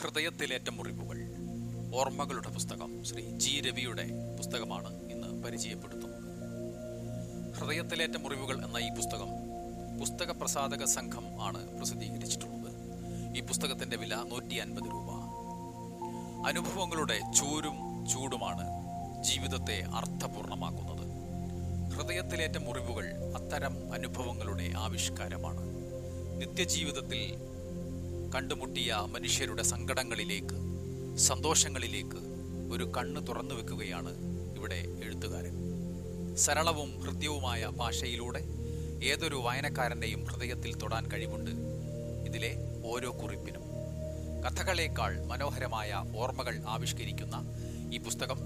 ഹൃദയത്തിലേറ്റ മുറിവുകൾ. ഓർമ്മകളുടെ പുസ്തകം ശ്രീ ജി രവിയുടെ പുസ്തകമാണ് ഇന്ന് പരിചയപ്പെടുത്തുന്നത്. ഹൃദയത്തിലേറ്റ മുറിവുകൾ എന്ന ഈ പുസ്തകം പുസ്തക പ്രസാധക സംഘം ആണ് പ്രസിദ്ധീകരിച്ചിട്ടുള്ളത്. ഈ പുസ്തകത്തിന്റെ വില നൂറ്റി അൻപത് രൂപ. അനുഭവങ്ങളുടെ ചൂരും ചൂടുമാണ് ജീവിതത്തെ അർത്ഥപൂർണമാക്കുന്നത്. ഹൃദയത്തിലേറ്റ മുറിവുകൾ അത്തരം അനുഭവങ്ങളുടെ ആവിഷ്കാരമാണ്. നിത്യജീവിതത്തിൽ കണ്ടുമുട്ടിയ മനുഷ്യരുടെ സങ്കടങ്ങളിലേക്ക് സന്തോഷങ്ങളിലേക്ക് ഒരു കണ്ണ് തുറന്നു വെക്കുകയാണ് ഇവിടെ എഴുത്തുകാരൻ. സരളവും ഹൃദ്യവുമായ ഭാഷയിലൂടെ ഏതൊരു വായനക്കാരന്റെയും ഹൃദയത്തിൽ തൊടാൻ കഴിവുണ്ട് ഇതിലെ ഓരോ കുറിപ്പിനും. കഥകളേക്കാൾ മനോഹരമായ ഓർമ്മകൾ ആവിഷ്കരിക്കുന്ന ഈ പുസ്തകം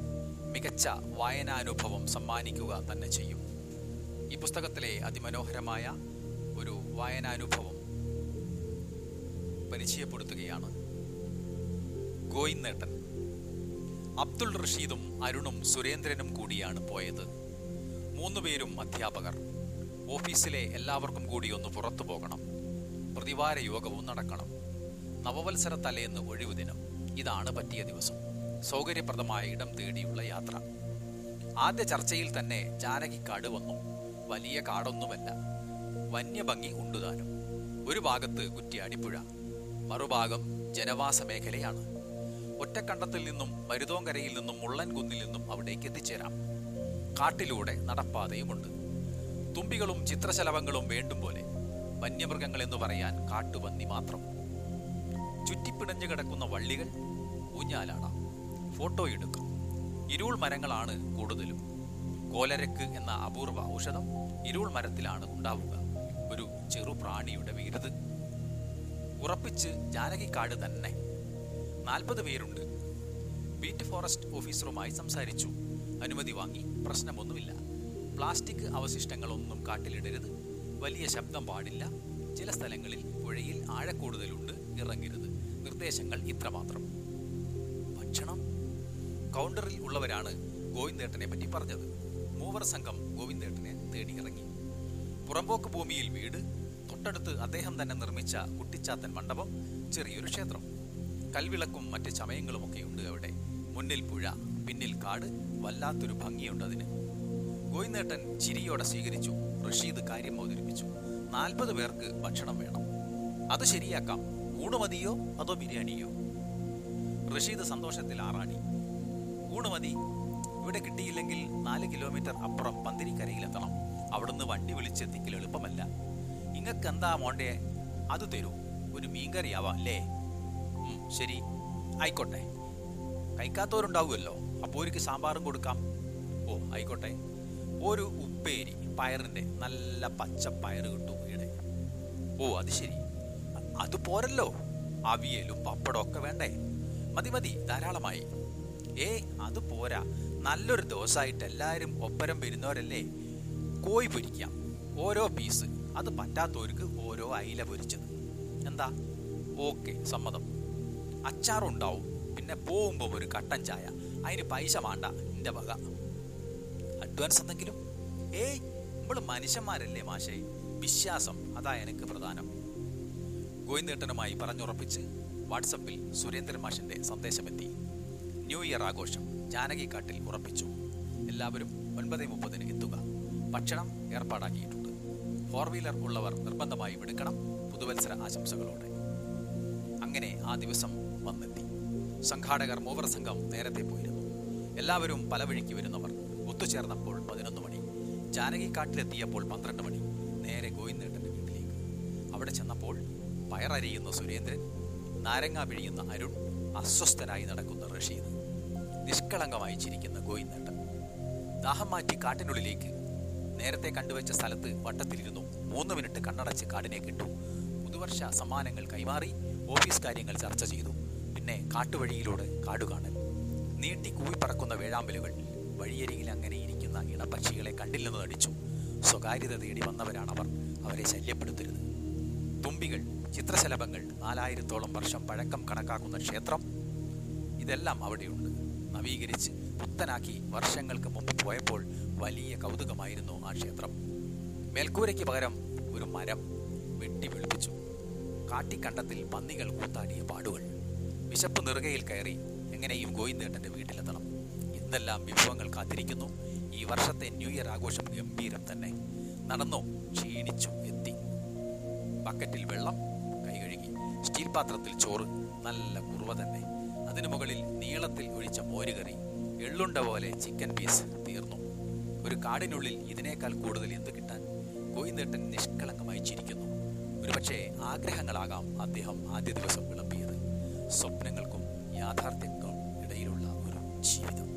മികച്ച വായനാനുഭവം സമ്മാനിക്കുക തന്നെ ചെയ്യും. ഈ പുസ്തകത്തിലെ അതിമനോഹരമായ ഒരു വായനാനുഭവം പരിചയപ്പെടുത്തുകയാണ്. ഗോയിന്നേട്ടൻ. അബ്ദുൾ റഷീദും അരുണും സുരേന്ദ്രനും കൂടിയാണ് പോയത്. മൂന്നുപേരും അധ്യാപകർ. ഓഫീസിലെ എല്ലാവർക്കും കൂടി ഒന്ന് പുറത്തു പോകണം. പ്രതിവാര യോഗവും നടക്കണം. നവവത്സര തലേന്ന് ഒഴിവു ദിനം. ഇതാണ് പറ്റിയ ദിവസം. സൗകര്യപ്രദമായ ഇടം തേടിയുള്ള യാത്ര. ആദ്യ ചർച്ചയിൽ തന്നെ ജാനകിക്കാട് വന്നു. വലിയ കാടൊന്നുമല്ല. വന്യഭംഗി ഉണ്ടുതാനും. ഒരു ഭാഗത്ത് കുറ്റിയാടിപ്പുഴ. മറുഭാഗം ജനവാസ മേഖലയാണ്. ഒറ്റക്കണ്ടത്തിൽ നിന്നും മരുതോങ്കരയിൽ നിന്നും മുള്ളൻകുന്നിൽ നിന്നും അവിടേക്ക് എത്തിച്ചേരാം. കാട്ടിലൂടെ നടപ്പാതയുമുണ്ട്. തുമ്പികളും ചിത്രശലഭങ്ങളും വേണ്ടും പോലെ വന്യമൃഗങ്ങൾ എന്ന് പറയാൻ കാട്ടുപന്നി മാത്രം. ചുറ്റിപ്പിണഞ്ഞു കിടക്കുന്ന വള്ളികൾ ഊഞ്ഞാലാണ് ഫോട്ടോ എടുക്കും. ഇരുൾ മരങ്ങളാണ് കൂടുതലും. കോലരക്ക് എന്ന അപൂർവ ഔഷധം ഇരുൾ മരത്തിലാണ് ഉണ്ടാവുക. ഒരു ചെറു പ്രാണിയുടെ വീരത് ഉറപ്പിച്ച് ജാനകിക്കാട് തന്നെ. നാൽപ്പത് പേരുണ്ട്. ബീറ്റ് ഫോറസ്റ്റ് ഓഫീസറുമായി സംസാരിച്ചു. അനുമതി വാങ്ങി. പ്രശ്നമൊന്നുമില്ല. പ്ലാസ്റ്റിക് അവശിഷ്ടങ്ങളൊന്നും കാട്ടിലിടരുത്. വലിയ ശബ്ദം പാടില്ല. ചില സ്ഥലങ്ങളിൽ പുഴയിൽ ആഴക്കൂടുതലുണ്ട് ഇറങ്ങരുത്. നിർദ്ദേശങ്ങൾ ഇത്രമാത്രം. ഭക്ഷണം? കൗണ്ടറിൽ ഉള്ളവരാണ് ഗോവിന്ദേട്ടനെ പറ്റി പറഞ്ഞത്. മൂവർ സംഘം ഗോവിന്ദേട്ടനെ തേടിയിറങ്ങി. പുറമ്പോക്ക് ഭൂമിയിൽ വീട് തൊട്ടടുത്ത് അദ്ദേഹം തന്നെ നിർമ്മിച്ച കുട്ടിച്ചാത്തൻ മണ്ഡപം ചെറിയൊരു ക്ഷേത്രം. കൽവിളക്കും മറ്റ് ചമയങ്ങളും ഒക്കെ ഉണ്ട് അവിടെ. മുന്നിൽ പുഴ പിന്നിൽ കാട് വല്ലാത്തൊരു ഭംഗിയുണ്ട് അതിന്. ഗോയിനേട്ടൻ ചിരിയോടെ സ്വീകരിച്ചു റഷീദ് കാര്യം അവതരിപ്പിച്ചു. നാൽപ്പത് പേർക്ക് ഭക്ഷണം വേണം. അത് ശരിയാക്കാം. ഊണ് മതിയോ? അതോ ബിരിയാണിയോ? റഷീദ് സന്തോഷത്തിൽ ആറാടി. ഊണ് മതി. ഇവിടെ കിട്ടിയില്ലെങ്കിൽ നാല് കിലോമീറ്റർ അപ്പുറം പന്തിരിക്കരയിലെത്തണം. അവിടുന്ന് വണ്ടി വിളിച്ചെത്തിക്കൽ എളുപ്പമല്ല. ഇങ്ങക്ക് എന്താ മോണ്ടേ? അത് തരൂ. ഒരു മീൻകറിയാവാം അല്ലേ ശരി. ആയിക്കോട്ടെ. കഴിക്കാത്തവരുണ്ടാവുമല്ലോ. അപ്പോൾ ഒരിക്കൽ സാമ്പാറും കൊടുക്കാം. ഓ ആയിക്കോട്ടെ. ഒരു ഉപ്പേരി പയറിന്റെ നല്ല പച്ച പയറ് കിട്ടും ഇവിടെ ഓ അത് ശരി. അത് പോരല്ലോ. അവിയലും പപ്പടം ഒക്കെ വേണ്ടേ? മതി മതി. ധാരാളമായി. ഏ അത് പോരാ. നല്ലൊരു ദിവസമായിട്ട് എല്ലാവരും ഒപ്പരം വരുന്നവരല്ലേ? കോഴി പൊരിക്കാം. ഓരോ പീസ്. അത് പറ്റാത്തവർക്ക് ഓരോ അയില പൊരിച്ചത്. എന്താ? ഓക്കെ സമ്മതം. അച്ചാറുണ്ടാവും പിന്നെ പോകുമ്പോൾ ഒരു കട്ടൻ ചായ. അതിന് പൈസ വേണ്ട എന്റെ വക. അഡ്വാൻസ് എന്തെങ്കിലും? ഏയ് നമ്മൾ മനുഷ്യന്മാരല്ലേ മാഷേ? വിശ്വാസം അതാ എനിക്ക് പ്രധാനം. ഗോവിന്ദേട്ടനുമായി പറഞ്ഞുറപ്പിച്ച് വാട്സപ്പിൽ സുരേന്ദ്രൻ മാഷിന്റെ സന്ദേശമെത്തി. ന്യൂ ഇയർ ആഘോഷം ജാനകിക്കാട്ടിൽ ഉറപ്പിച്ചു. എല്ലാവരും ഒൻപത് മുപ്പതിന് എത്തുക. ഭക്ഷണം ഏർപ്പാടാക്കിയിട്ടുണ്ട്. ഫോർ വീലർ ഉള്ളവർ നിർബന്ധമായി എടുക്കണം. പുതുവത്സര ആശംസകളോടെ. അങ്ങനെ ആ ദിവസം വന്നെത്തി. സംഘാടകർ മൂവർ സംഘം നേരത്തെ പോയിരുന്നു. എല്ലാവരും പല വഴിക്ക് വരുന്നവർ ഒത്തുചേർന്നപ്പോൾ പതിനൊന്ന് മണി. ജാനകിക്കാട്ടിലെത്തിയപ്പോൾ പന്ത്രണ്ട് മണി. നേരെ ഗോവിന്ദേട്ടന്റെ വീട്ടിലേക്ക്. അവിടെ ചെന്നപ്പോൾ പയറരിയുന്ന സുരേന്ദ്രൻ നാരങ്ങ പിഴിയുന്ന അരുൺ അസ്വസ്ഥനായി നടക്കുന്ന റഷീദ് നിഷ്കളങ്കമായി ചിരിക്കുന്ന ഗോവിന്ദേട്ടൻ. ദാഹം മാറ്റി കാട്ടിനുള്ളിലേക്ക് നേരത്തെ കണ്ടുവച്ച സ്ഥലത്ത് വട്ടത്തിലിരുന്നു മൂന്ന് മിനിറ്റ് കണ്ണടച്ച് കാടിനെ കിട്ടു. പുതുവർഷ സമ്മാനങ്ങൾ കൈമാറി ഓഫീസ് കാര്യങ്ങൾ ചർച്ച ചെയ്തു. പിന്നെ കാട്ടുവഴിയിലൂടെ കാടുകാണൽ. നീട്ടി കൂവിപ്പറക്കുന്ന വേഴാമ്പലുകൾ. വഴിയരികിൽ അങ്ങനെ ഇരിക്കുന്ന ഇണപക്ഷികളെ കണ്ടില്ലെന്ന് നടിച്ചു. സ്വകാര്യത തേടി വന്നവരാണവർ അവരെ ശല്യപ്പെടുത്തരുത്. തുമ്പികൾ ചിത്രശലഭങ്ങൾ നാലായിരത്തോളം വർഷം പഴക്കം കണക്കാക്കുന്ന ക്ഷേത്രം. ഇതെല്ലാം അവിടെയുണ്ട്. നവീകരിച്ച് പുത്തനാക്കി വർഷങ്ങൾക്ക് മുമ്പ് പോയപ്പോൾ വലിയ കൗതുകമായിരുന്നു ആ ക്ഷേത്രം. മേൽക്കൂരയ്ക്ക് പകരം ഒരു മരം വെട്ടി വെളുപ്പിച്ചു. കാട്ടിക്കണ്ടത്തിൽ പന്നികൾ കൂത്താടിയ പാടുകൾ. വിശപ്പ് നിറുകയിൽ കയറി എങ്ങനെയും ഗോയിന്തേട്ടന്റെ വീട്ടിലെത്തണം. എന്തെല്ലാം വിഭവങ്ങൾ കാത്തിരിക്കുന്നു? ഈ വർഷത്തെ ന്യൂ ഇയർ ആഘോഷം ഗംഭീരം തന്നെ. നടന്നു? ക്ഷീണിച്ചു എത്തി. ബക്കറ്റിൽ വെള്ളം കൈ കഴുകി. സ്റ്റീൽ പാത്രത്തിൽ ചോറ് നല്ല കുറുവ തന്നെ. അതിനു മുകളിൽ നീളത്തിൽ ഒഴിച്ച മോരുകറി എള്ളുണ്ട പോലെ ചിക്കൻ പീസ് തീർന്നു. ഒരു കാടിനുള്ളിൽ ഇതിനേക്കാൾ കൂടുതൽ എന്ത് കിട്ടാൻ? കോയിന്നേട്ടൻ നിഷ്കളങ്കമായി ചിരിക്കുന്നു. ഒരുപക്ഷെ ആഗ്രഹങ്ങളാകാം അദ്ദേഹം ആദ്യ ദിവസം വിളമ്പിയത്. സ്വപ്നങ്ങൾക്കും യാഥാർത്ഥ്യങ്ങൾക്കും ഇടയിലുള്ള ഒരു ജീവിതം.